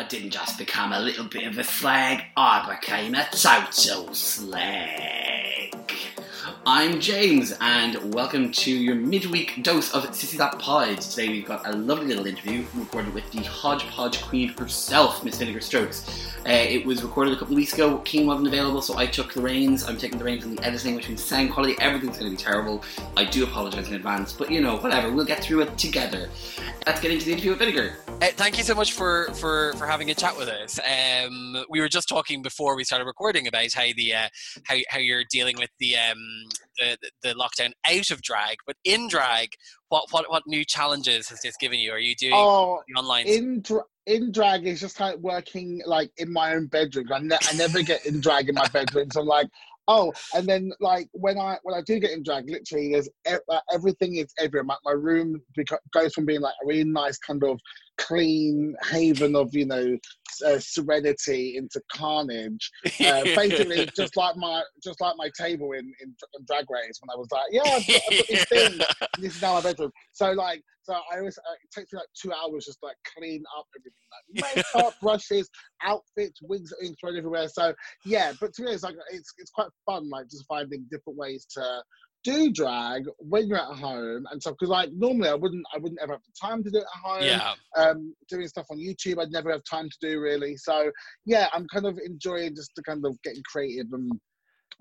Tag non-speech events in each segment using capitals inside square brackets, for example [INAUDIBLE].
I didn't just become a little bit of a slag, I became a total slag. I'm James, and welcome to your midweek dose of Sissy That Pod. Today we've got a lovely little interview recorded with the hodgepodge queen herself, Miss Vinegar Strokes. Uh, it was recorded a couple of weeks ago. Keen wasn't available, so I took the reins. I'm taking the reins on the editing, which means sound quality, everything's going to be terrible. I do apologise in advance, but you know, whatever, we'll get through it together. Let's get into the interview with Vinegar. Uh, thank you so much for, for, for having a chat with us. Um, we were just talking before we started recording about how the uh, how, how you're dealing with the, um, the the lockdown out of drag, but in drag, what what what new challenges has this given you? Are you doing Oh, online? in dra- in drag is just like working like in my own bedroom. I, ne- I never get in drag in my bedroom, so I'm like, oh, and then like when I when I do get in drag, literally, there's e- uh, everything is everywhere. My, my room beco- goes from being like a really nice kind of clean haven of you know uh, serenity into carnage. Uh, basically, [LAUGHS] just like my just like my table in, in in drag race when I was like, yeah, I've got, I've got this thing. [LAUGHS] This is now my bedroom. So like, so I always uh, it takes me like two hours just like clean up everything, like makeup, [LAUGHS] brushes, outfits, wigs are being thrown everywhere. So yeah, but to me it's like it's it's quite fun, like just finding different ways to do drag when you're at home and stuff. Because like normally I wouldn't I wouldn't ever have the time to do it at home. yeah. Um, doing stuff on YouTube I'd never have time to do really. So yeah, I'm kind of enjoying just the kind of getting creative and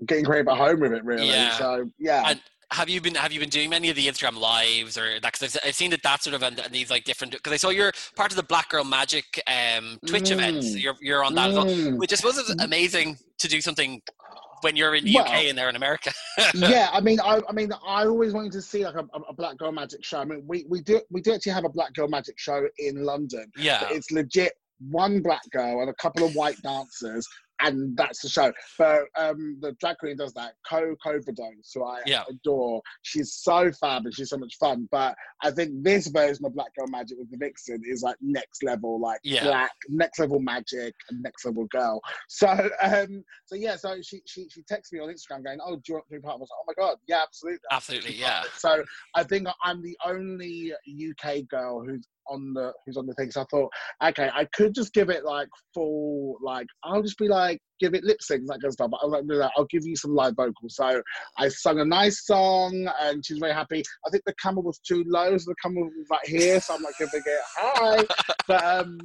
getting creative at home with it really. Yeah. So yeah. And have you been have you been doing many of the Instagram lives or that? Because I've, I've seen that that sort of and, and these like different. Because I saw you're part of the Black Girl Magic um, Twitch events. Mm. You're you're on that as well, Mm. which I suppose is amazing to do something when you're in the Well, UK and they're in America. [LAUGHS] yeah, I mean, I, I mean, I always wanted to see like a, a Black Girl Magic show. I mean, we, we do we do actually have a Black Girl Magic show in London. yeah. But it's legit one black girl and a couple of white dancers, and that's the show. But um, the drag queen does that, Co Coverdose, who I Yeah. adore. She's so fab and she's so much fun. But I think this version of Black Girl Magic with the Vixen is like next level, like Yeah. black, next level magic, and next level girl. So um, so yeah, so she she she texted me on Instagram going, "Oh, do you want to be part of?" it?" I was like, "Oh my god, yeah, absolutely." Absolutely, yeah. So I think I'm the only UK girl who's on the who's on the thing. So I thought, okay, I could just give it like full, like I'll just be like give it lip syncs, that kind of stuff. But I was like, no, no, I'll give you some live vocals. So I sung a nice song, and she's very happy. I think the camera was too low, so the camera was like here. So I'm like giving it high, but um.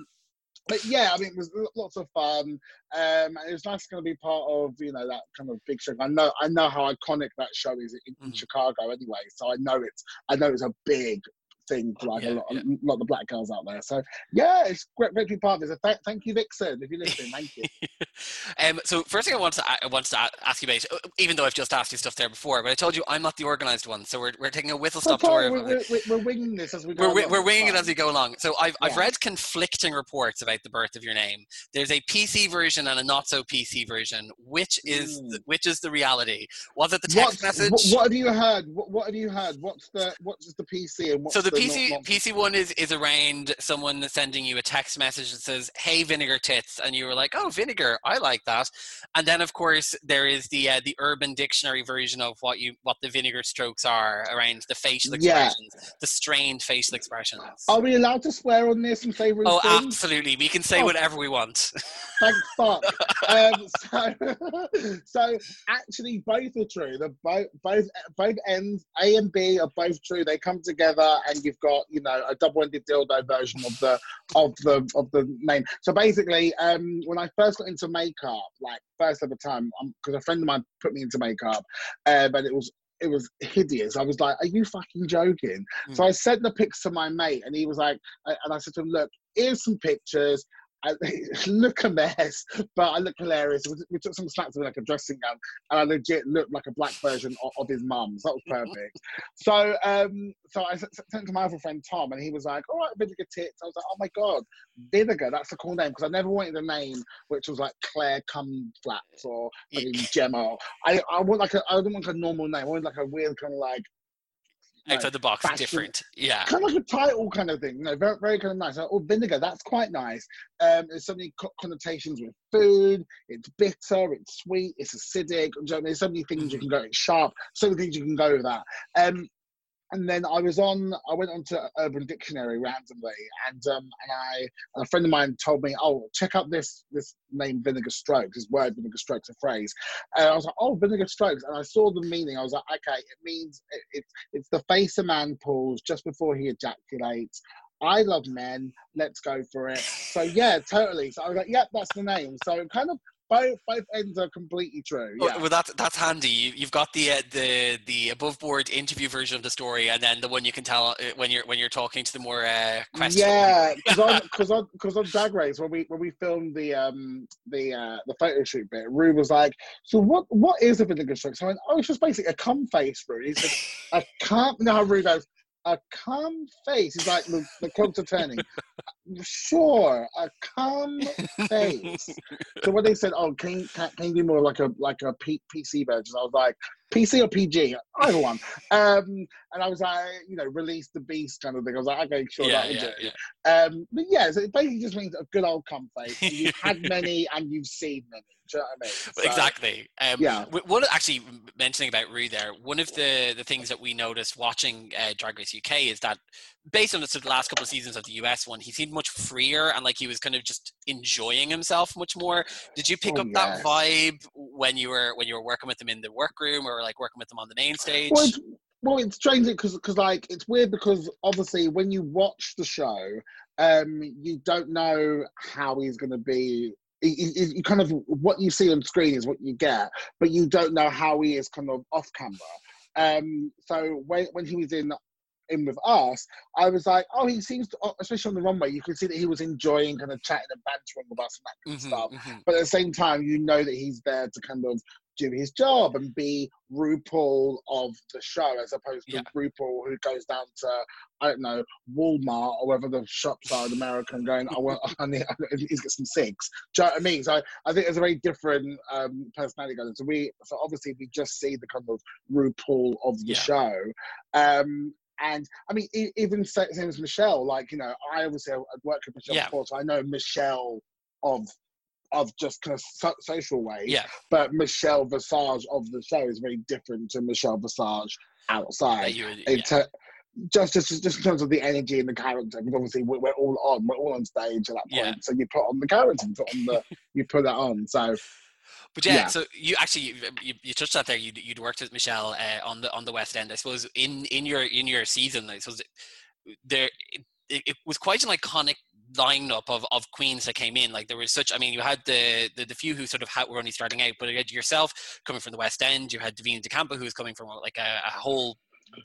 But yeah, I mean, it was lots of fun, um, and it was nice to kind of be part of, you know, that kind of big show. I know, I know how iconic that show is in, in Mhm. Chicago, anyway. So I know it's, I know it's a big thing for like Yeah, a, lot, yeah. a lot of the black girls out there. So yeah, it's great, great to be part of this. So thank, thank you, Vixen, if you're listening. Thank you. [LAUGHS] um, so first thing I want to I want to ask you about, uh, even though I've just asked you stuff there before, but I told you I'm not the organised one, so we're, we're taking a whistle stop tour. we're, we're, we're, winging this as we go. We're, along. we're winging it as we go along. So I've, I've read conflicting reports about the birth of your name. There's a PC version and a not so PC version. Which is the, Mm. which is the reality? Was it the text What, message? what, what have you heard? What, what have you heard? What's the what's the PC and what's so the PC not- PC one is is around someone sending you a text message that says "Hey vinegar tits," and you were like, "Oh vinegar, I like that." And then of course there is the uh, the Urban Dictionary version of what you what the vinegar strokes are around the facial Yeah. expressions, the strained facial expressions. Are we allowed to swear on this and say Oh, things? absolutely. We can say Oh. whatever we want. [LAUGHS] Thank fuck. um, [LAUGHS] so, [LAUGHS] so actually, both are true. The both both both ends, A and B, are both true. They come together, and you've got you know a double-ended dildo version of the of the of the name. So basically, um, when I first got into makeup, like first ever time, because a friend of mine put me into makeup, uh, but it was. It was hideous. I was like, "Are you fucking joking?" So I sent the pics to my mate, and he was like, and I said to him, "Look, here's some pictures. I [LAUGHS] look a mess, but I look hilarious. We, we took some snaps with like a dressing gown, and I legit looked like a black version of, of his mum. So that was perfect. [LAUGHS] so, um, so I sent it to my other friend Tom, and he was like, "All right, vinegar tits." I was like, "Oh my god, vinegar! That's a cool name." Because I never wanted a name which was like Claire Cum Flaps or fucking Gemma. I I want like a I don't want like a normal name. I want like a weird kind of like. Like, Outside the box, fashion- different. Yeah. kind of like a title kind of thing, you know, very, very kind of nice. Like, oh, vinegar, that's quite nice. Um, there's so many connotations with food. It's bitter, it's sweet, it's acidic. you know, There's so many things you can go. It's sharp. So many things you can go with that. Um, and then I was on. I went onto Urban Dictionary randomly, and um, and I a friend of mine told me, "Oh, check out this this name, Vinegar Strokes. This word, Vinegar Strokes, a phrase." And I was like, "Oh, Vinegar Strokes," and I saw the meaning. I was like, "Okay, it means it, it's it's the face a man pulls just before he ejaculates." I love men. Let's go for it. So yeah, totally. So I was like, "Yep, that's the name." So it kind of both both ends are completely true. Oh, Yeah. Well, that's that's handy. You, you've got the uh, the the above board interview version of the story, and then the one you can tell uh, when you're when you're talking to the more uh, question. Yeah, because on [LAUGHS] because on Drag Race when we when we filmed the um the uh the photo shoot bit, Rue was like, "So what what is a vinegar stroke?" So I went, "Oh, it's just basically a cum face, Rue." He said, "A cum." [LAUGHS] No, Rue goes, "A cum face." He's like, the, the clogs are turning. Sure, a cum face. so when they said, "Oh, can you, can, can you do more like a like a P, PC version?" I was like, "PC or PG, either one." Um, and I was like, you know, release the beast kind of thing. I was like, "Okay, sure, yeah, that'll yeah, do." yeah. Um, but yeah, so it basically just means a good old cum face. You've had many and you've seen many. Do you know what I mean? [LAUGHS] So, exactly. Um, yeah. w- One actually mentioning about Rue there. One of the the things that we noticed watching uh, Drag Race UK is that based on the, sort of last couple of seasons of the US one, he seemed much freer and like he was kind of just enjoying himself much more. Did you pick Oh, up that vibe when you were when you were working with them in the workroom or like working with them on the main stage? Well, it's, well, it's strange because because like it's weird because obviously when you watch the show, um, you don't know how he's going to be. You kind of what you see on screen is what you get, but you don't know how he is kind of off camera. Um, so when when he was in in with us, I was like, oh, he seems to, especially on the runway, you can see that he was enjoying kind of chatting and bantering with us and that kind of Mhm, stuff. mhm. But at the same time, you know that he's there to kind of do his job and be RuPaul of the show, as opposed to Yeah. RuPaul who goes down to I don't know Walmart or wherever the shops are in America and going, I want, [LAUGHS] I need, I need to get some six. Do you know what I mean? So I think it's a very different um, personality going. So we, so obviously we just see the kind of RuPaul of the Yeah. show. Um, and I mean, even sa- same as Michelle, like you know, I obviously worked with Michelle Yeah. before, so I know Michelle of of just kind of so- social ways. Yeah, But Michelle Visage of the show is very different to Michelle Visage outside. In yeah. ter- just, just, just in terms of the energy and the character, because obviously we're, we're all on, we're all on stage at that point. Yeah. So you put on the character, you put on the, [LAUGHS] you put that on. So But yeah, Yeah. so you actually you, you, touched that there. You'd, you'd worked with Michelle uh, on the on the West End. I suppose in in your in your season, I suppose there it, it was quite an iconic lineup of, of queens that came in. Like there was such. I mean, you had the the, the few who sort of had, were only starting out, but you had yourself coming from the West End. You had Divina de Campo, who was coming from like a, a whole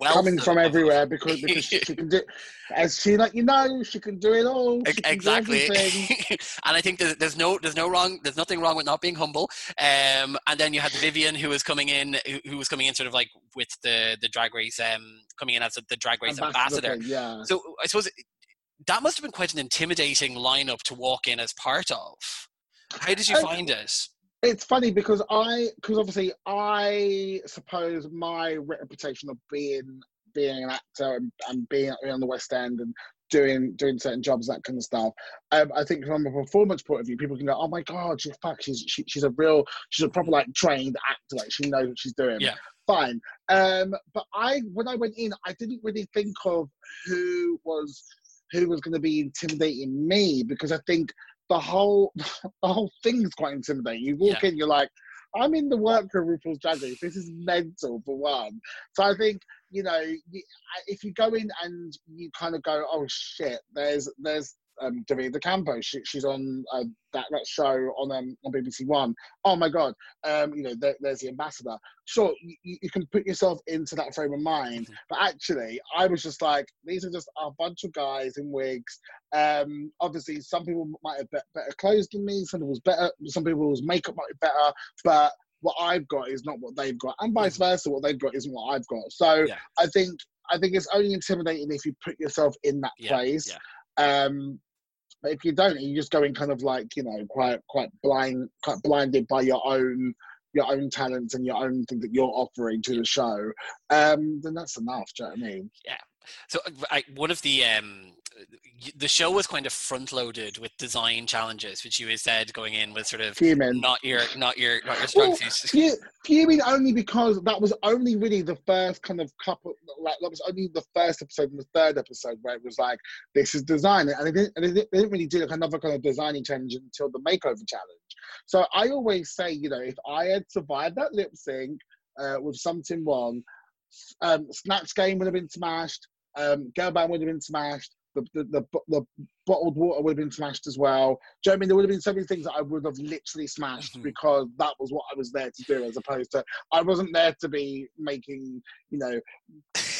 coming from everywhere because because she, can do, as she like you know, she can do it all. She Ex- can do exactly. [LAUGHS] and i think there's, there's no there's no wrong there's nothing wrong with not being humble. Um and then you had Vivienne who was coming in who, who was coming in sort of like with the the drag race um coming in as the drag race ambassador, thing, yeah. so i suppose that must have been quite an intimidating lineup to walk in as part of. How did you I- find it it's funny because I, because obviously I suppose my reputation of being being an actor and, and being on the West End and doing doing certain jobs that kind of stuff. Um, I think from a performance point of view, people can go, "Oh my god, she's fuck, she's she, she's a real, she's a proper like trained actor, like she knows what she's doing." Yeah. fine. Um, but I, when I went in, I didn't really think of who was who was going to be intimidating me because I think the whole [LAUGHS] the whole thing's quite intimidating. You walk in, you're like, I'm in the workroom of RuPaul's Drag Race. This is mental for one. So I think you know, if you go in and you kind of go, oh shit, there's there's um, Divina de Campo. She, she's on uh, that that show on um, on BBC One. Oh my god, um, you know, there, there's the ambassador. Sure, you, you can put yourself into that frame of mind, Mhm. but actually, I was just like, these are just a bunch of guys in wigs. Um, obviously, some people might have be- better clothes than me. Some people's better. Some people's makeup might be better, but what I've got is not what they've got, and vice versa. What they've got isn't what I've got. So Yeah. I think I think it's only intimidating if you put yourself in that Yeah, place. yeah. Um, but if you don't, you just go in kind of like you know quite quite blind, quite blinded by your own your own talents and your own thing that you're offering to the show. Um, then that's enough. Do you know what I mean? Yeah. So I, one of the um, the show was kind of front loaded with design challenges, which you had said going in was sort of Fuming. not your not your not your strong Well. [LAUGHS] Fuming only because that was only really the first kind of couple, like that was only the first episode and the third episode where it was like, this is design. And they didn't, and they didn't really do like another kind of designing challenge until the makeover challenge. So I always say, you know, if I had survived that lip sync uh, with something wrong, um, Snatch Game would have been smashed, um, Girl Band would have been smashed, the, the, the, the bottled water would have been smashed as well. Do you know what I mean? There would have been so many things that I would have literally smashed Mhm. because that was what I was there to do, as opposed to I wasn't there to be making, you know,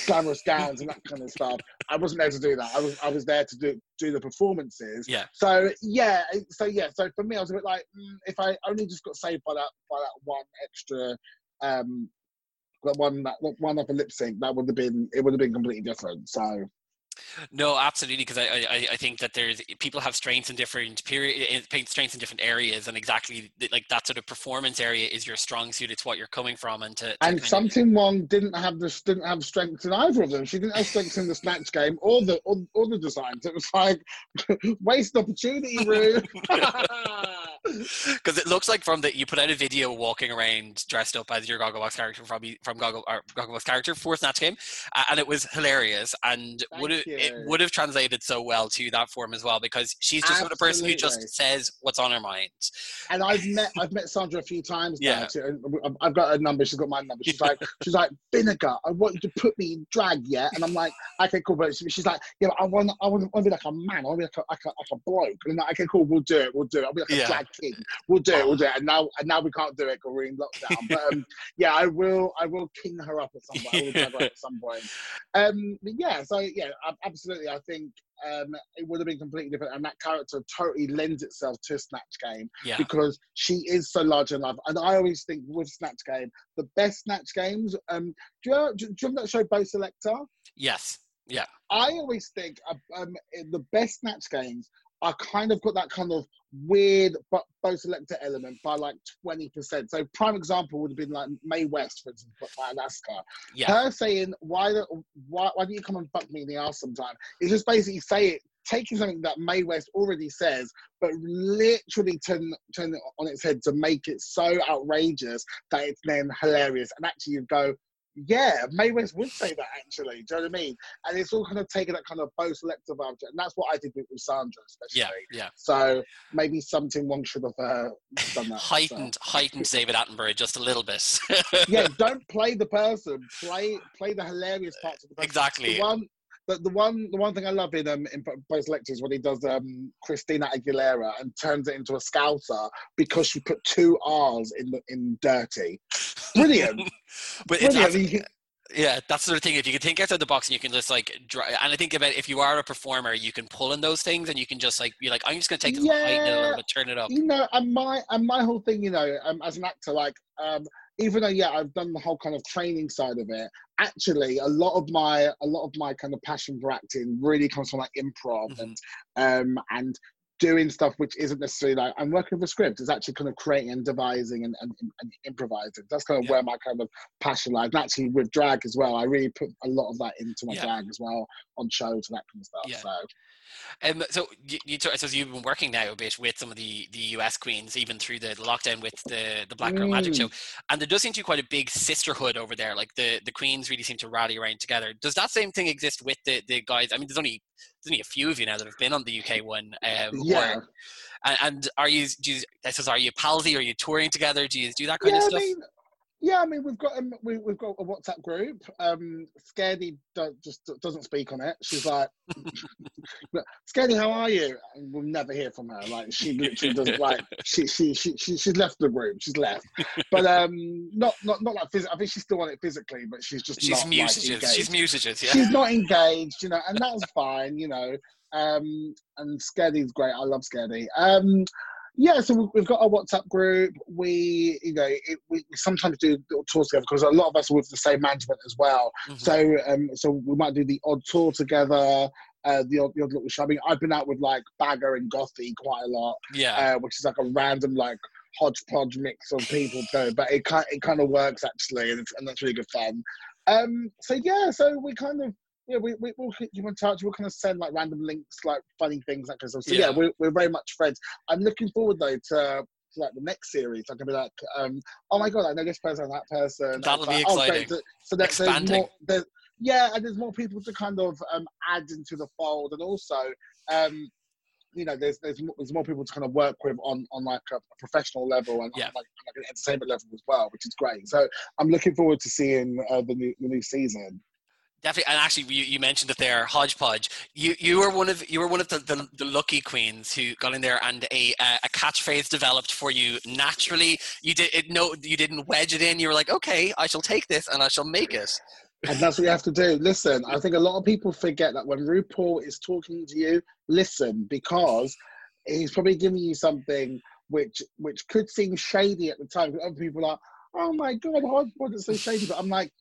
glamorous gowns and that kind of stuff. I wasn't there to do that. I was I was there to do do the performances. Yeah. So yeah, so yeah, so for me, I was a bit like, mm, if I only just got saved by that by that one extra, um, that one that one other lip sync, that would have been it would have been completely different. So No, absolutely, because I, I I think that there's people have strengths in different period strengths in different areas, and exactly like that sort of performance area is your strong suit. It's what you're coming from, and to, to and kind of- Sum Ting Wong didn't have this didn't have strengths in either of them. She didn't have strengths in the snatch game or the or, or the designs. It was like [LAUGHS] waste opportunity, Rue. [LAUGHS] because [LAUGHS] it looks like from the you put out a video walking around dressed up as your Gogglebox character from from Goggle Gogglebox character for Snatch Game, uh, and it was hilarious and Thank would have it would have translated so well to that form as well because she's just sort of person who just says what's on her mind. and I've met I've met Sandra a few times now. Yeah. Too, I've- got her number. She's got my number. She's like [LAUGHS] she's like vinegar. I want you to put me in drag, yeah. And I'm like, okay, cool. But she's like, yeah, but I want I want to be like a man. I want to be like a, like a like a bloke. And I'm like, okay, cool. We'll do it. We'll do it. I'll be like Yeah. a drag king. We'll do it. We'll do it. [SIGHS] And now and now we can't do it because we're in lockdown. But um, yeah, I will I will king her up at some point. I will drag her up at some point. [LAUGHS] Um, yeah. So yeah, ab- absolutely. I think. Um, it would have been completely different, and that character totally lends itself to Snatch Game Yeah, because she is so large in life. And I always think with Snatch Game, the best Snatch Games. Um, do you, know, do you remember that show Bo' Selecta? yes, yeah, I always think uh, um, the best Snatch Games are kind of got that kind of weird but Bo' Selecta element by like twenty percent. So prime example would have been like Mae West, for instance, by Alaska. yeah, Her saying why the why why don't you come and fuck me in the ass sometime? It's just basically say it, taking something that Mae West already says, but literally turn turn it on its head to make it so outrageous that it's then hilarious. And actually, you go, yeah, Mae West would say that actually. Do you know what I mean? And it's all kind of taking that kind of Bo' Selecta object, and that's what I did with, with Sandra, especially. yeah. yeah. So maybe Sum Ting Wong should have uh, done that. so. Heightened, heightened David Attenborough just a little bit. [LAUGHS] yeah, don't play the person. Play play the hilarious parts of the person. exactly. The one, the, the one, the one thing I love in um in Bo' Selecta when he does um Christina Aguilera and turns it into a scouser because she put two R's in the in dirty. Brilliant, [LAUGHS] but it's brilliant. yeah, that's the sort of thing. If you can think outside the box and you can just like, dri and I think about if you are a performer, you can pull in those things and you can just like be like, I'm just gonna take this, and heighten it a Yeah. little bit, turn it up. you know, and my and my whole thing, you know, um, as an actor, like, um, even though yeah, I've done the whole kind of training side of it. Actually, a lot of my a lot of my kind of passion for acting really comes from like improv Mhm. and um and doing stuff which isn't necessarily like I'm working with a script. It's actually kind of creating and devising and, and, and improvising. That's kind of Yeah. where my kind of passion lies. And actually, with drag as well, I really put a lot of that into my Yeah. drag as well on shows and that kind of stuff. Yeah. So Um, so you, you so you've been working now a bit with some of the, the US queens, even through the lockdown with the the Black Girl Magic Mm. show, and there does seem to be quite a big sisterhood over there. Like the, the queens really seem to rally around together. Does that same thing exist with the, the guys? I mean, there's only there's only a few of you now that have been on the UK one. Um, yeah. Or, and, and are you, do you? I suppose, are you palsy? Are you touring together? Do you do that kind yeah, of I stuff? mean, yeah, I mean, we've got um, we, we've got a WhatsApp group. Um, Scaredy just doesn't speak on it. She's like, [LAUGHS] Scaredy, how are you? And we'll never hear from her. Like she literally doesn't Like she she she, she she's left the group. She's left. But um, not not not like physically. I think she's still on it physically, but she's just She's not like, engaged. She's muted. Yeah. She's not [LAUGHS] engaged, you know, and that's fine, you know. Um, and Scaredy's great. I love Scaredy. Um, yeah, so we- we've got our WhatsApp group. We, you know, it, we sometimes do little tours together because a lot of us are with the same management as well. Mhm. So, um, so we might do the odd tour together. Uh, the odd, the odd little show. I mean, I've been out with like Baga and Gothy quite a lot, yeah. uh, which is like a random like hodgepodge mix of people. Too, but it kind it kind of works actually, and, it's, and that's really good fun. Um, so yeah, so we kind of yeah, we, we, we'll keep in touch. We'll kind of send like random links, like funny things, that kind of stuff. So yeah, Yeah. we're, we're very much friends. I'm looking forward though to, to like the next series. I can be like, um, oh my god, I know this person, and that person. That'll be like, oh, exciting. So, so that, there's more. There's, yeah, and there's more people to kind of um, add into the fold, and also. Um, you know, there's there's more, there's more people to kind of work with on, on like a, professional level and Yeah. on like, like an entertainment level as well, which is great. So I'm looking forward to seeing uh, the new the new season. Definitely, and actually, you, you mentioned it there, hodgepodge. You you were one of you were one of the, the, the lucky queens who got in there, and a a catchphrase developed for you naturally. You did it. No, you didn't wedge it in. You were like, okay, I shall take this and I shall make it. And that's what you have to do. Listen, I think a lot of people forget that when RuPaul is talking to you, listen because he's probably giving you something which which could seem shady at the time. Other people are, oh my god, hodgepodge is so shady. But I'm like,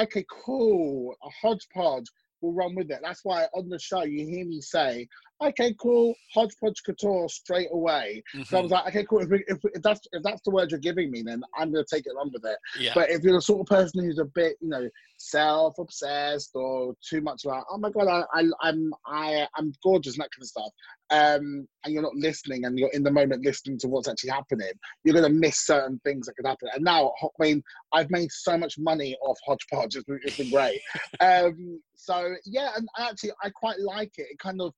okay, cool. A hodgepodge will run with it. That's why on the show you hear me say, okay, cool, hodgepodge couture straight away. So I Mhm. was like, okay, cool. If, we, if, if that's if that's the word you're giving me, then I'm gonna take it on with it. Yeah, But if you're the sort of person who's a bit, you know, self-obsessed or too much like, oh my god, I, I I'm I I'm gorgeous and that kind of stuff, um, and you're not listening and you're in the moment listening to what's actually happening, you're gonna miss certain things that could happen. And now, I mean, I've made so much money off hodgepodge. It's been, it's been great. [LAUGHS] um, so yeah, and actually, I quite like it. It kind of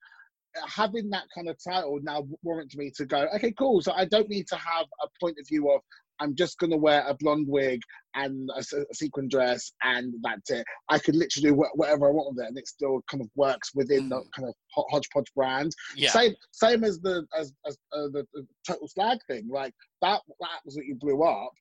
having that kind of title now warrants me to go, okay, cool. So I don't need to have a point of view of I'm just going to wear a blonde wig and a sequin dress and that's it. I could literally do wha- whatever I want with it and it still kind of works within the Mm. kind of hodgepodge brand. yeah, Same, same as the as, as uh, the, the total slag thing. Like that, that absolutely blew up.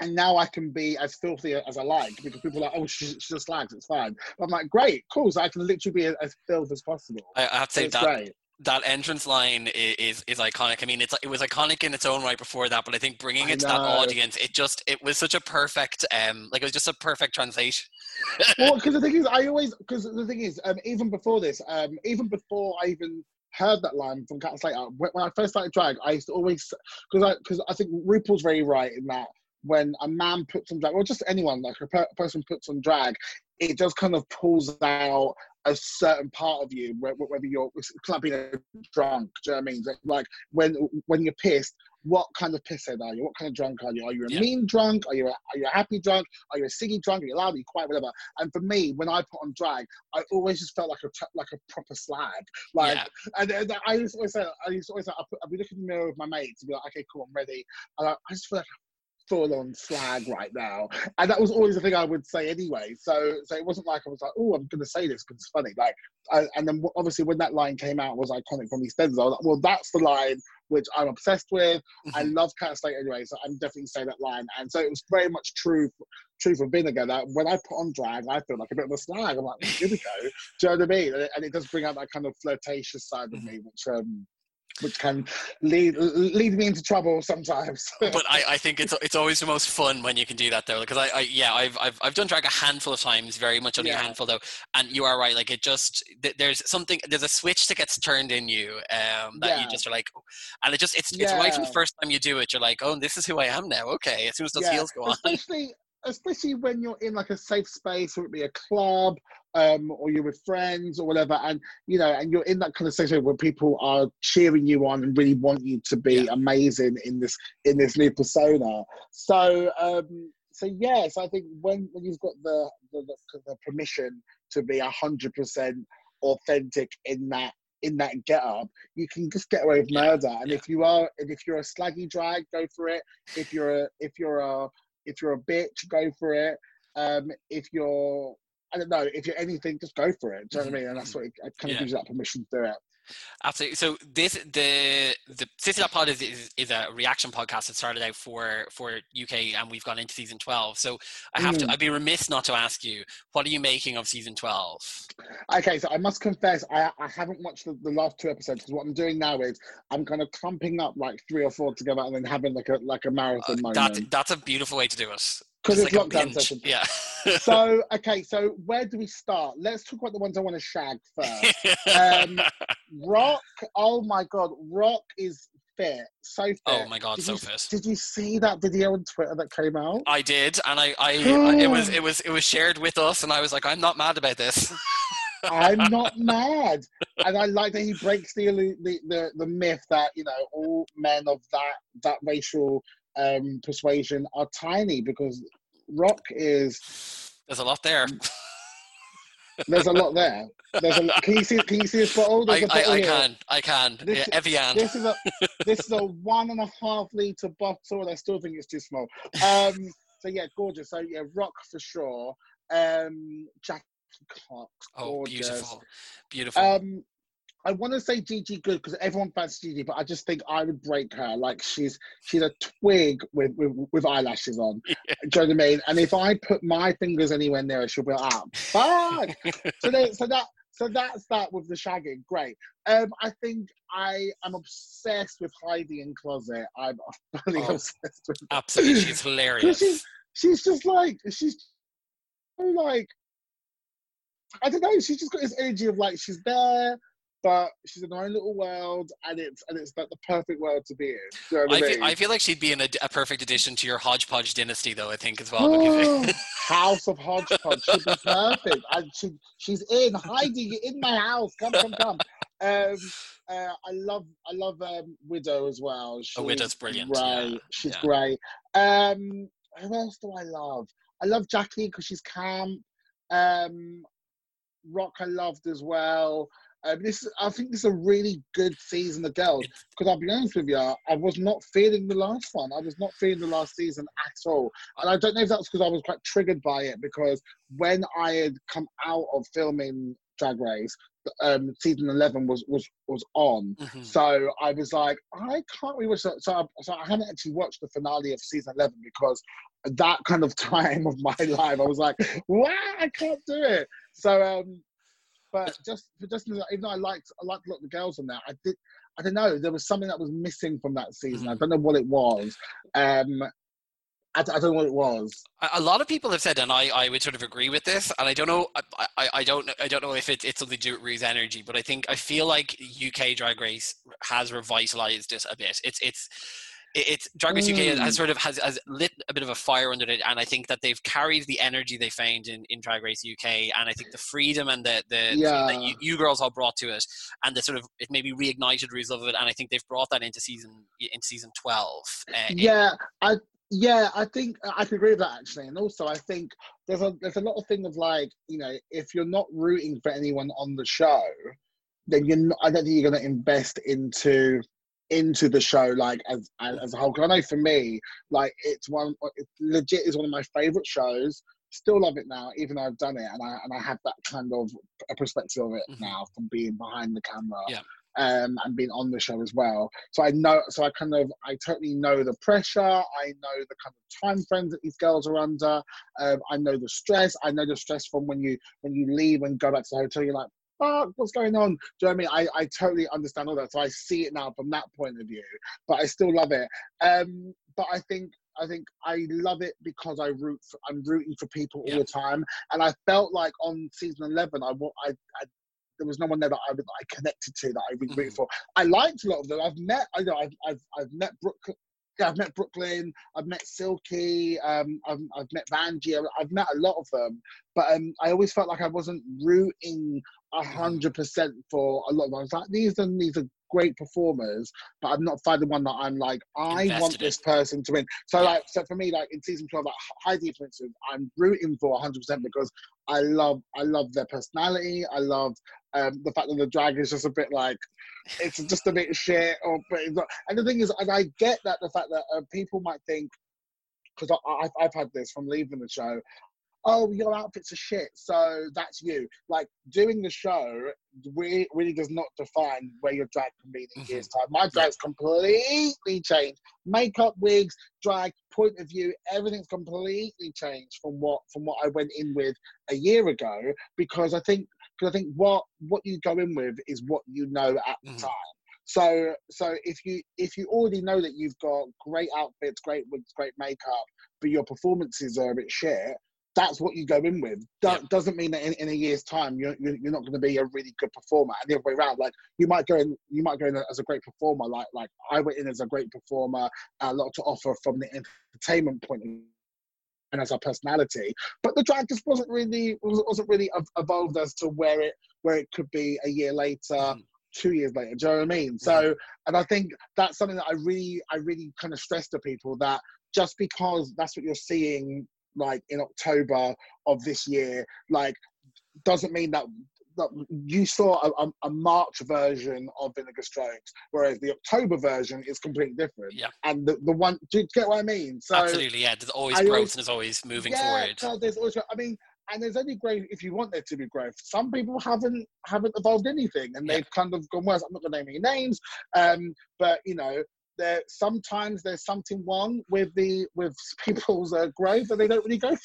And now I can be as filthy as I like because people are like, oh, she's, she's just slags, it's fine. I'm like, great, cool. So I can literally be as, as filthy as possible. I, I have to So say that great. that entrance line i- is is iconic. I mean, it's it was iconic in its own right before that, but I think bringing it to that audience, it just it was such a perfect um like it was just a perfect translation. [LAUGHS] well, because the thing is, I always because the thing is, um, even before this, um, even before I even heard that line from Cat Slater, when, when I first started drag, I used to always because I because I think RuPaul's very right in that when a man puts on drag, or just anyone like a per- person puts on drag, it just kind of pulls out a certain part of you, whe- whe- whether you're like being a drunk. Do you know what I mean? Like when when you're pissed. What kind of pisshead are you? What kind of drunk are you? Are you a Yeah. mean drunk? Are you a, are you a happy drunk? Are you a singing drunk? Are you loud? Are you quiet? Whatever. And for me, when I put on drag, I always just felt like a like a proper slag. Like, yeah, and, and I used to always say, I used to always say, I'd, be looking in the mirror with my mates and be like, okay, cool, I'm ready. And I, I just feel like full on slag right now. And that was always the thing I would say anyway. So, so it wasn't like I was like, oh, I'm going to say this because it's funny. Like, I, and then obviously when that line came out was iconic from EastEnders. I was like, well, that's the line which I'm obsessed with. I Mhm. love Cat Slater anyway, so I'm definitely saying that line. And so it was very much true, true for Vinegar that when I put on drag, I feel like a bit of a slag. I'm like, here we go. Do you know what I mean? And it, and it does bring out that kind of flirtatious side of Mhm. me, which um, which can lead lead me into trouble sometimes. [LAUGHS] but I, I think it's it's always the most fun when you can do that though because I, I yeah I've, I've I've done drag a handful of times very much only a handful though. And you are right like it just th- there's something there's a switch that gets turned in you um that you just are like and it just it's it's right from the first time you do it you're like oh this is who I am now. Okay as soon as those Yeah, heels go on. especially especially when you're in like a safe space, whether it be a club, um, or you're with friends or whatever, and you know, and you're in that kind of situation where people are cheering you on and really want you to be Yeah. amazing in this in this new persona. So um so yes, I think when when you've got the the, the, permission to be a hundred percent authentic in that in that get up, you can just get away with murder. And yeah. if you are, and if you're a slaggy drag, go for it. If you're a, if you're a, if you're a bitch, go for it. Um, if you're, I don't know, if you're anything, just go for it. Do you know what I mean? And that's what it, it kind of Yeah. gives you that permission to do it. Absolutely. So this the the That Pod is, is is a reaction podcast that started out for for UK and we've gone into season twelve. So I have to Mm. I'd be remiss not to ask you what are you making of season twelve? Okay, so I must confess, I, I haven't watched the, the last two episodes because what I'm doing now is I'm kind of clumping up like three or four together and then having like a like a marathon Uh, moment. that that's a beautiful way to do it. Because it's like lockdown session. Yeah. [LAUGHS] so okay, so where do we start? Let's talk about the ones I want to shag first. [LAUGHS] Um, Rock, oh my god, Rock is fit, so fit. oh my god, did so you, fit. Did you see that video on Twitter that came out? I did, and I, I, I- it was, it was, it was shared with us, and I was like, I'm not mad about this. [LAUGHS] I'm not mad, and I like that he breaks the the the, the myth that you know all men of that that racial um, persuasion are tiny because Rock is. There's a lot there. [LAUGHS] There's a lot there. There's a lot. Can you see? Can you see this bottle? I, There's I, bottle I here. can. I can. This- yeah, Evian. This is a [LAUGHS] this is a one and a half liter bottle, and I still think it's too small. Um, so yeah, gorgeous. So yeah, rock for sure. Um, Jackie Cox, oh, gorgeous. beautiful. Beautiful. Um, I want to say Gigi Goode because everyone fancies Gigi, but I just think I would break her. Like she's she's a twig with with, with eyelashes on. [LAUGHS] Do you know what I mean? And if I put my fingers anywhere near her, she'll be like, ah, fuck. so then, so that so that's that with the shagging. Great. Um, I think I am obsessed with Heidi N Closet. I'm utterly Oh, obsessed with her. Absolutely. She's [LAUGHS] hilarious. she's she's just like she's like I don't know. She's just got this energy of like she's there, but she's in her own little world, and it's and it's like the perfect world to be in. You know I I feel. I feel like she'd be in a, a perfect addition to your hodgepodge dynasty, though. I think as well. [LAUGHS] House of hodgepodge should be perfect. And she she's in Heidi, you're in my house. Come, come, come. Um, uh, I love I love um, Widow as well. She's Oh, Widow's brilliant, Great. yeah, She's yeah. great. Um, who else do I love? I love Jackie because she's camp. Um, Rock I loved as well. Um, this I think this is a really good season of girls because I'll be honest with you, I was not feeling the last one. I was not feeling the last season at all, and I don't know if that's because I was quite triggered by it because when I had come out of filming Drag Race, um, season eleven was was was on. Mhm. So I was like, I can't rewatch that. So I, so I hadn't actually watched the finale of season 11 because that kind of [LAUGHS] time of my life, I was like, wow, I can't do it. So, um, but just for just even though I liked I liked a lot of the girls on that, I did I don't know there was something that was missing from that season. I Mhm. don't know what it was. Um, I, I don't know what it was. A lot of people have said, and I, I would sort of agree with this, and I don't know, I, I, I don't, I don't know if it, it's something to do with Rue's energy, but I think I feel like UK Drag Race has revitalized it a bit. It's, it's, it- it's Drag Race UK has, Mm. sort of has, has lit a bit of a fire under it, and I think that they've carried the energy they found in, in Drag Race UK, and I think the freedom and the the thing that you, you girls all brought to it, and the sort of it maybe reignited Rue's love of it, and I think they've brought that into season in season twelve. Uh, yeah, I yeah, I think I can agree with that actually, and also I think there's a there's a lot of thing of like you know if you're not rooting for anyone on the show, then you're not, I don't think you're going to invest into into the show like as as, a whole. 'Cause I know for me, like it's one it legit is one of my favorite shows. Still love it now, even though I've done it, and I and I have that kind of a perspective of it Mhm. now from being behind the camera Yeah. um, and being on the show as well. So I know, so I kind of, I totally know the pressure. I know the kind of time frames that these girls are under. Um, I know the stress. I know the stress from when you when you leave and go back to the hotel. You're like, fuck, what's going on? Do you know what I mean? I, I totally understand all that. So I see it now from that point of view, but I still love it. Um, but I think. I think I love it because I root. For, I'm rooting for people all the time, and I felt like on season eleven, I, I, I there was no one there that I, would- I connected to that I really rooted Mhm. for. I liked a lot of them. I've met, I know, I've, I've, I've met Brooklyn. Yeah, I've met Brooklyn. I've met Silky. Um, I've, I've met Vanjie. I've, met a lot of them, but um, I always felt like I wasn't rooting hundred percent for a lot of them. I was like, these are these are great performers, but I'm not finding one that I'm like, I Invested want this person to win. So Yeah. like, so for me, like in season twelve, like Heidi, for instance, I'm rooting for 100 percent because I love, I love their personality. I love um, the fact that the drag is just a bit like it's just a bit of shit or but it's not. and the thing is and i get that the fact that uh, people might think because I've, I've had this from leaving the show oh your outfits are shit so that's you. Like doing the show really, really does not define where your drag can be in a year's time. My drag's completely changed. Makeup wigs drag point of view everything's completely changed from what from what i went in with a year ago because i think because I think what what you go in with is what you know at the Mhm. time. So so if you if you already know that you've got great outfits, great wigs, great makeup, but your performances are a bit shit, that's what you go in with. Do- Yeah. Doesn't mean that in, in a year's time you're you're not going to be a really good performer. And the other way around, like you might go in you might go in as a great performer. Like like I went in as a great performer, a lot to offer from the entertainment point of and as our personality. But the drag just wasn't really wasn't really evolved as to where it where it could be a year later. Mm. Two years later, do you know what I mean? So, and I think that's something that I really, I really kind of stress to people that just because that's what you're seeing, like in October of this year, like doesn't mean that you saw a, a, March version of Vinegar Strokes, whereas the October version is completely different. Yeah. And the, the one, do you get what I mean? So Absolutely, yeah. There's always I growth always, and there's always moving yeah, forward. there's always, I mean, and there's only growth if you want there to be growth. Some people haven't haven't evolved anything, and yeah. they've kind of gone worse. I'm not going to name any names, um, but you know, there sometimes there's something wrong with the with people's uh, growth and they don't really go [LAUGHS]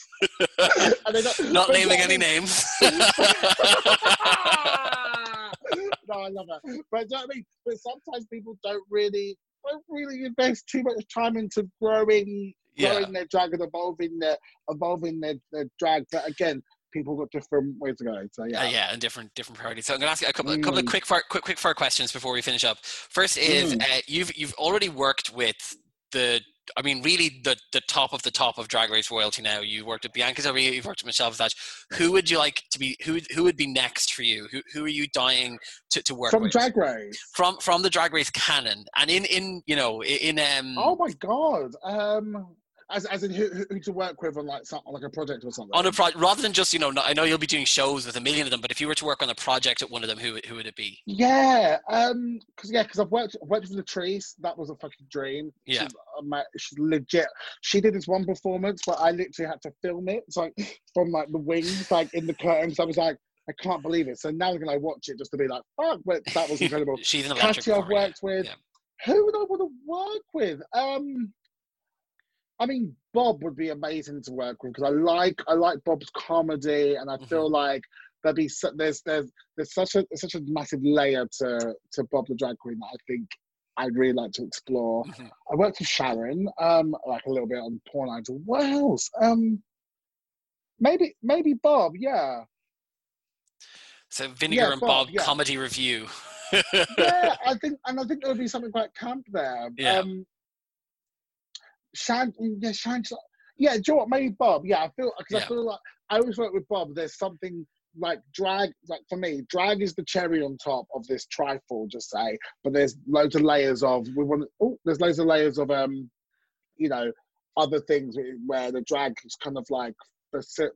not naming any names. [LAUGHS] No i love that but you know I mean? But sometimes people don't really don't really invest too much time into growing growing yeah. their drag and evolving their evolving their, their drag but again people got different ways to go. So yeah, uh, yeah, and different different priorities. So I'm to ask you a couple, mm. a couple of mm. quick fire, quick quick fire questions before we finish up. First is mm. uh, you've you've already worked with the. I mean, really, the the top of the top of Drag Race royalty now. You worked with Bianca Del Rio, you've worked with Michelle Visage. Who would you like to be? Who who would be next for you? Who who are you dying to, to work from with? Drag Race? From from the Drag Race canon, and in in you know in um. Oh my god! Um, as, as in who, who to work with on like some, on like a project or something. On a project, rather than just you know, I know you'll be doing shows with a million of them, but if you were to work on a project at one of them, who who would it be? Yeah, um, because yeah, because I've worked I've worked with Latrice. That was a fucking dream. Yeah, she's, uh, she's legit. She did this one performance, but I literally had to film it. It's like from like the wings, like in the curtains. I was like. I can't believe it. So now I'm gonna watch it just to be like, fuck, but that was [LAUGHS] incredible. She's an electric Katya I've worked with. Yeah. Who would I want to work with? Um, I mean, Bob would be amazing to work with because I like I like Bob's comedy, and I mm-hmm. feel like there'd be there's there's there's such a such a massive layer to to Bob the drag queen that I think I'd really like to explore. Mm-hmm. I worked with Sharon, um, like a little bit on Porn Idol. What else? Um, maybe maybe Bob, yeah. So Vinegar yeah, and Bob, Bob yeah. comedy review. [LAUGHS] yeah, I think, and I think there would be something quite camp there. Yeah. Um, Shan, yeah, Shan, yeah. Do you know what? Maybe Bob. Yeah, I feel because yeah. I feel like I always work with Bob. There's something like drag, like for me, drag is the cherry on top of this trifle. Just say, but there's loads of layers of we want. Oh, there's loads of layers of um, you know, other things where the drag is kind of like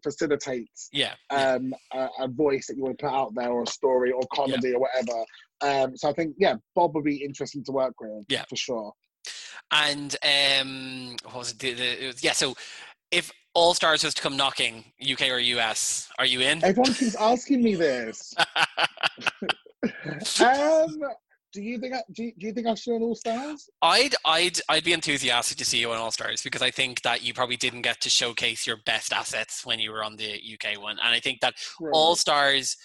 facilitates yeah, um A, a, voice that you want to put out there or a story or comedy yeah. or whatever um so i think yeah bob would be interesting to work with yeah for sure and um, what was it? The, the, yeah, so if All Stars was to come knocking, UK or US, are you in? Everyone keeps asking me this. [LAUGHS] um, do you think I, do you, do you think I should on All Stars? I'd I'd I'd be enthusiastic to see you on All Stars because I think that you probably didn't get to showcase your best assets when you were on the UK one, and I think that right. All Stars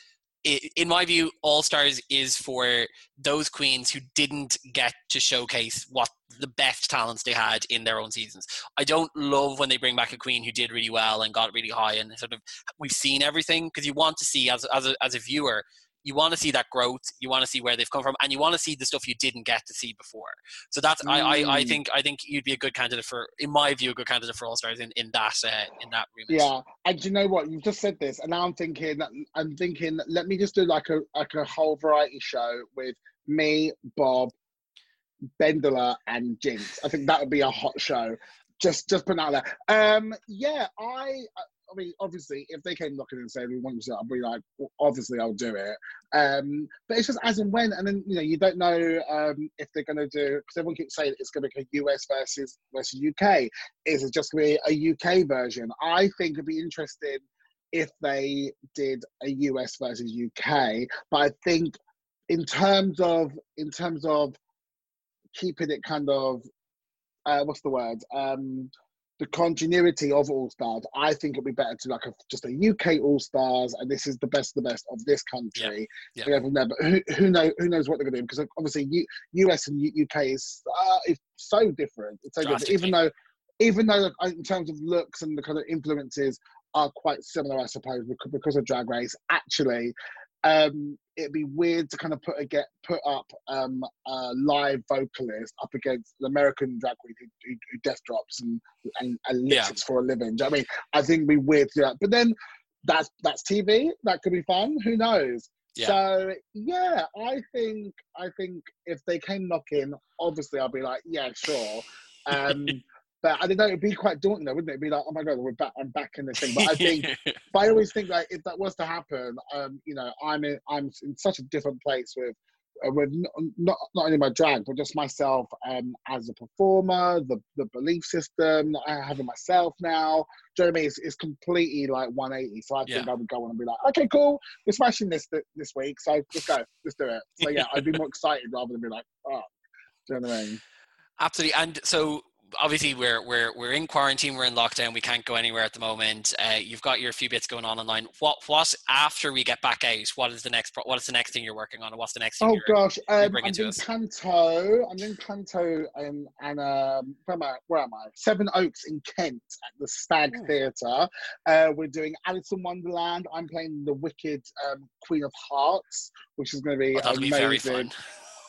in my view, All Stars is for those queens who didn't get to showcase what the best talents they had in their own seasons. I don't love when they bring back a queen who did really well and got really high and sort of we've seen everything because you want to see as as a, as a viewer you want to see that growth you want to see where they've come from and you want to see the stuff you didn't get to see before so that's mm. I, I, I mm. think i think you'd be a good candidate for in my view a good candidate for all stars in, in that uh, in that remit. yeah and you know what you just said this and now i'm thinking i'm thinking let me just do like a like a whole variety show with me bob BenDeLa and Jinkx. I think that would be a hot show. Just just put out there. Um, yeah, I I mean, obviously, if they came knocking and said we want you to, I'd be like, well, obviously, I'll do it. Um, but it's just as and when, and then you know, you don't know um, if they're going to do because everyone keeps saying it's going to be a US versus versus UK. Is it just going to be a UK version? I think it'd be interesting if they did a US versus UK. But I think in terms of in terms of keeping it kind of uh, what's the word? Um, the continuity of All Stars. I think it'd be better to like a, just a UK All Stars, and this is the best of the best of this country. Yeah. yeah. From there, but who, who knows? Who knows what they're going to do? Because obviously, U, US and UK is uh, it's so different. It's so different. Even though, even though in terms of looks and the kind of influences are quite similar, I suppose, because of Drag Race. Actually, um, it'd be weird to kind of put a get put up um, a live vocalist up against the American drag queen who, who, who death drops and and, and Yeah. for a living. Do you know I mean? I think it'd be weird to do that. But then that's that's TV. That could be fun. Who knows? Yeah. So yeah, I think I think if they came knocking, obviously I'll be like, yeah, sure. [LAUGHS] Um, but I don't know, it'd be quite daunting, though, wouldn't it? It'd be like, oh my god, we're back. I'm back in this thing. But I think [LAUGHS] but I always think like if that was to happen, um, you know, I'm in I'm in such a different place with uh, with not not only my drag but just myself um, as a performer, the the belief system that I have in myself now. Do you know what I mean? It's, it's completely like 180. So I think Yeah. I would go on and be like, okay, cool, we're smashing this th- this week, so let's go, let's do it. So yeah, I'd be [LAUGHS] more excited rather than be like, oh, do you know what I mean? Absolutely. And so obviously we're we're we're in quarantine, we're in lockdown, we can't go anywhere at the moment. Uh, you've got your few bits going on online. What what after we get back out? What is the next pro- what is the next thing you're working on? And what's the next thing Oh gosh, um, I'm doing us? Panto. I'm doing Panto um, and um, where am I? Where am I? Sevenoaks in Kent at the Stag Oh. Theatre. Uh, we're doing Alice in Wonderland. I'm playing the Wicked um, Queen of Hearts, which is going to be Oh, that'll be amazing. very fun.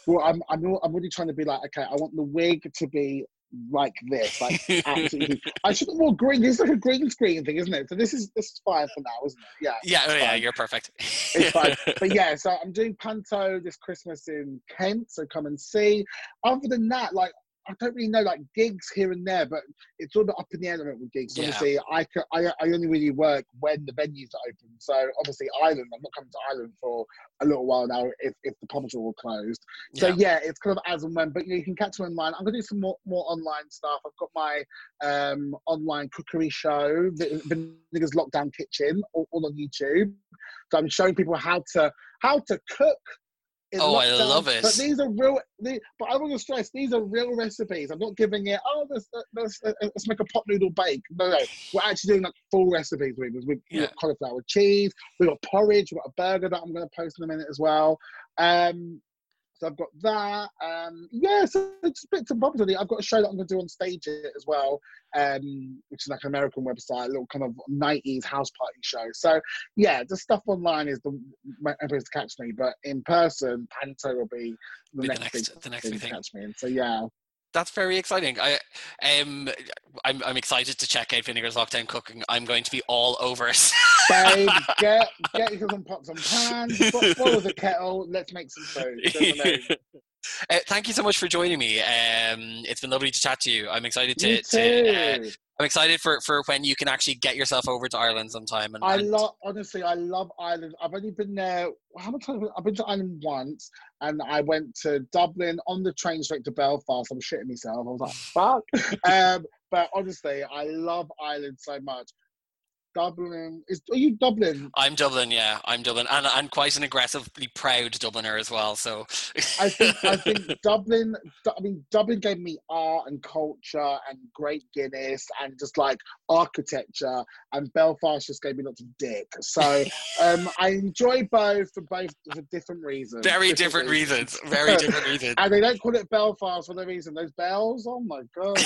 Well, I'm, I'm, I'm really trying to be like, okay, I want the wig to be like this, like absolutely. [LAUGHS] I should have more green. It's like a green screen thing, isn't it? So this is this is fine for now, isn't it? Yeah. yeah, oh, yeah, you're perfect. It's fine. [LAUGHS] but yeah, so I'm doing Panto this Christmas in Kent, so come and see. Other than that, like I don't really know like gigs here and there, but it's all up in the air with gigs. Yeah. Obviously, I, I I only really work when the venues are open. So obviously, Ireland, I'm not coming to Ireland for a little while now if, if the pubs are all closed. So Yeah. yeah, it's kind of as and when, but you, know, you can catch me online. I'm gonna do some more, more online stuff. I've got my um, online cookery show, the Vinegar's Lockdown Kitchen, all, all on YouTube. So I'm showing people how to how to cook. Oh, I love it. But these are real. The, but I want to stress these are real recipes. I'm not giving it. Oh, let's let's, let's make a pot noodle bake. No, no, we're actually doing like full recipes. We've, we've Yeah. got cauliflower cheese. We've got porridge. We've got a burger that I'm going to post in a minute as well. Um, so I've got that. Um, yeah, so it's bits and bobs really. I've got a show that I'm going to do on stage as well, um, which is like an American website, a little kind of 90s house party show. So yeah, the stuff online is the place to catch me, but in person, Panto will be the Be the next, next big the next thing thing. catch me in. So yeah, That's very exciting. I um I'm I'm excited to check out Vinegar's Lockdown Cooking. I'm going to be all over it. [LAUGHS] babe, [LAUGHS] get get yourself some pots and pans, bo- boil the kettle, let's make some food. Do you know what I mean? Uh, thank you so much for joining me. Um, it's been lovely to chat to you. I'm excited to, to uh. I'm excited for, for when you can actually get yourself over to Ireland sometime. And, I love honestly, I love Ireland. I've only been there. How many times? I've been to Ireland once, and I went to Dublin on the train straight to Belfast. I'm shitting myself. I was like, fuck. [LAUGHS] um, but honestly, I love Ireland so much. Dublin is. Are you Dublin? I'm Dublin, yeah, I'm Dublin, and and quite an aggressively proud Dubliner as well. So I think I [LAUGHS] think Dublin. I mean, Dublin gave me art and culture and great Guinness and just like architecture, and Belfast just gave me lots of dick. So um, I enjoy both for both for different reasons. very different reasons. Very [LAUGHS] different reasons. And they don't call it Belfast for the reason. Those bells. Oh my god.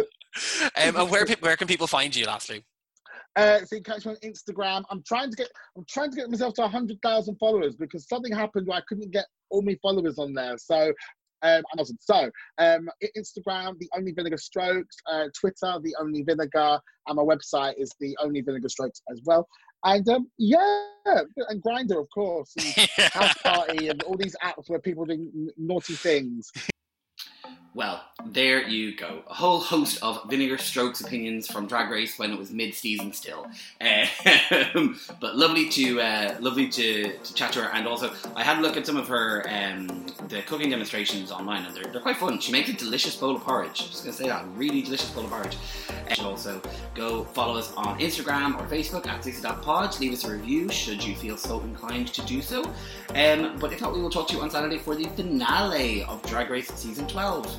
[LAUGHS] um, and where where can people find you? Lastly, Uh, so you can catch me on Instagram. I'm trying to get I'm trying to get myself to hundred thousand followers because something happened where I couldn't get all my followers on there. So um, I wasn't. So um, Instagram, the only vinegar strokes. Uh, Twitter, the only vinegar, and my website is the only vinegar strokes as well. And um, yeah, and Grindr, of course, and [LAUGHS] Houseparty, and all these apps where people do naughty things. Well, there you go. A whole host of Vinegar Strokes opinions from Drag Race when it was mid-season still. Um, [LAUGHS] but lovely to uh, lovely to, to chat to her, and also I had a look at some of her um, the cooking demonstrations online, and they're, they're quite fun. She makes a delicious bowl of porridge. I'm just gonna say that, really delicious bowl of porridge. And also go follow us on Instagram or Facebook at Pod. Leave us a review should you feel so inclined to do so. Um, but if not, we will talk to you on Saturday for the finale of Drag Race season 12.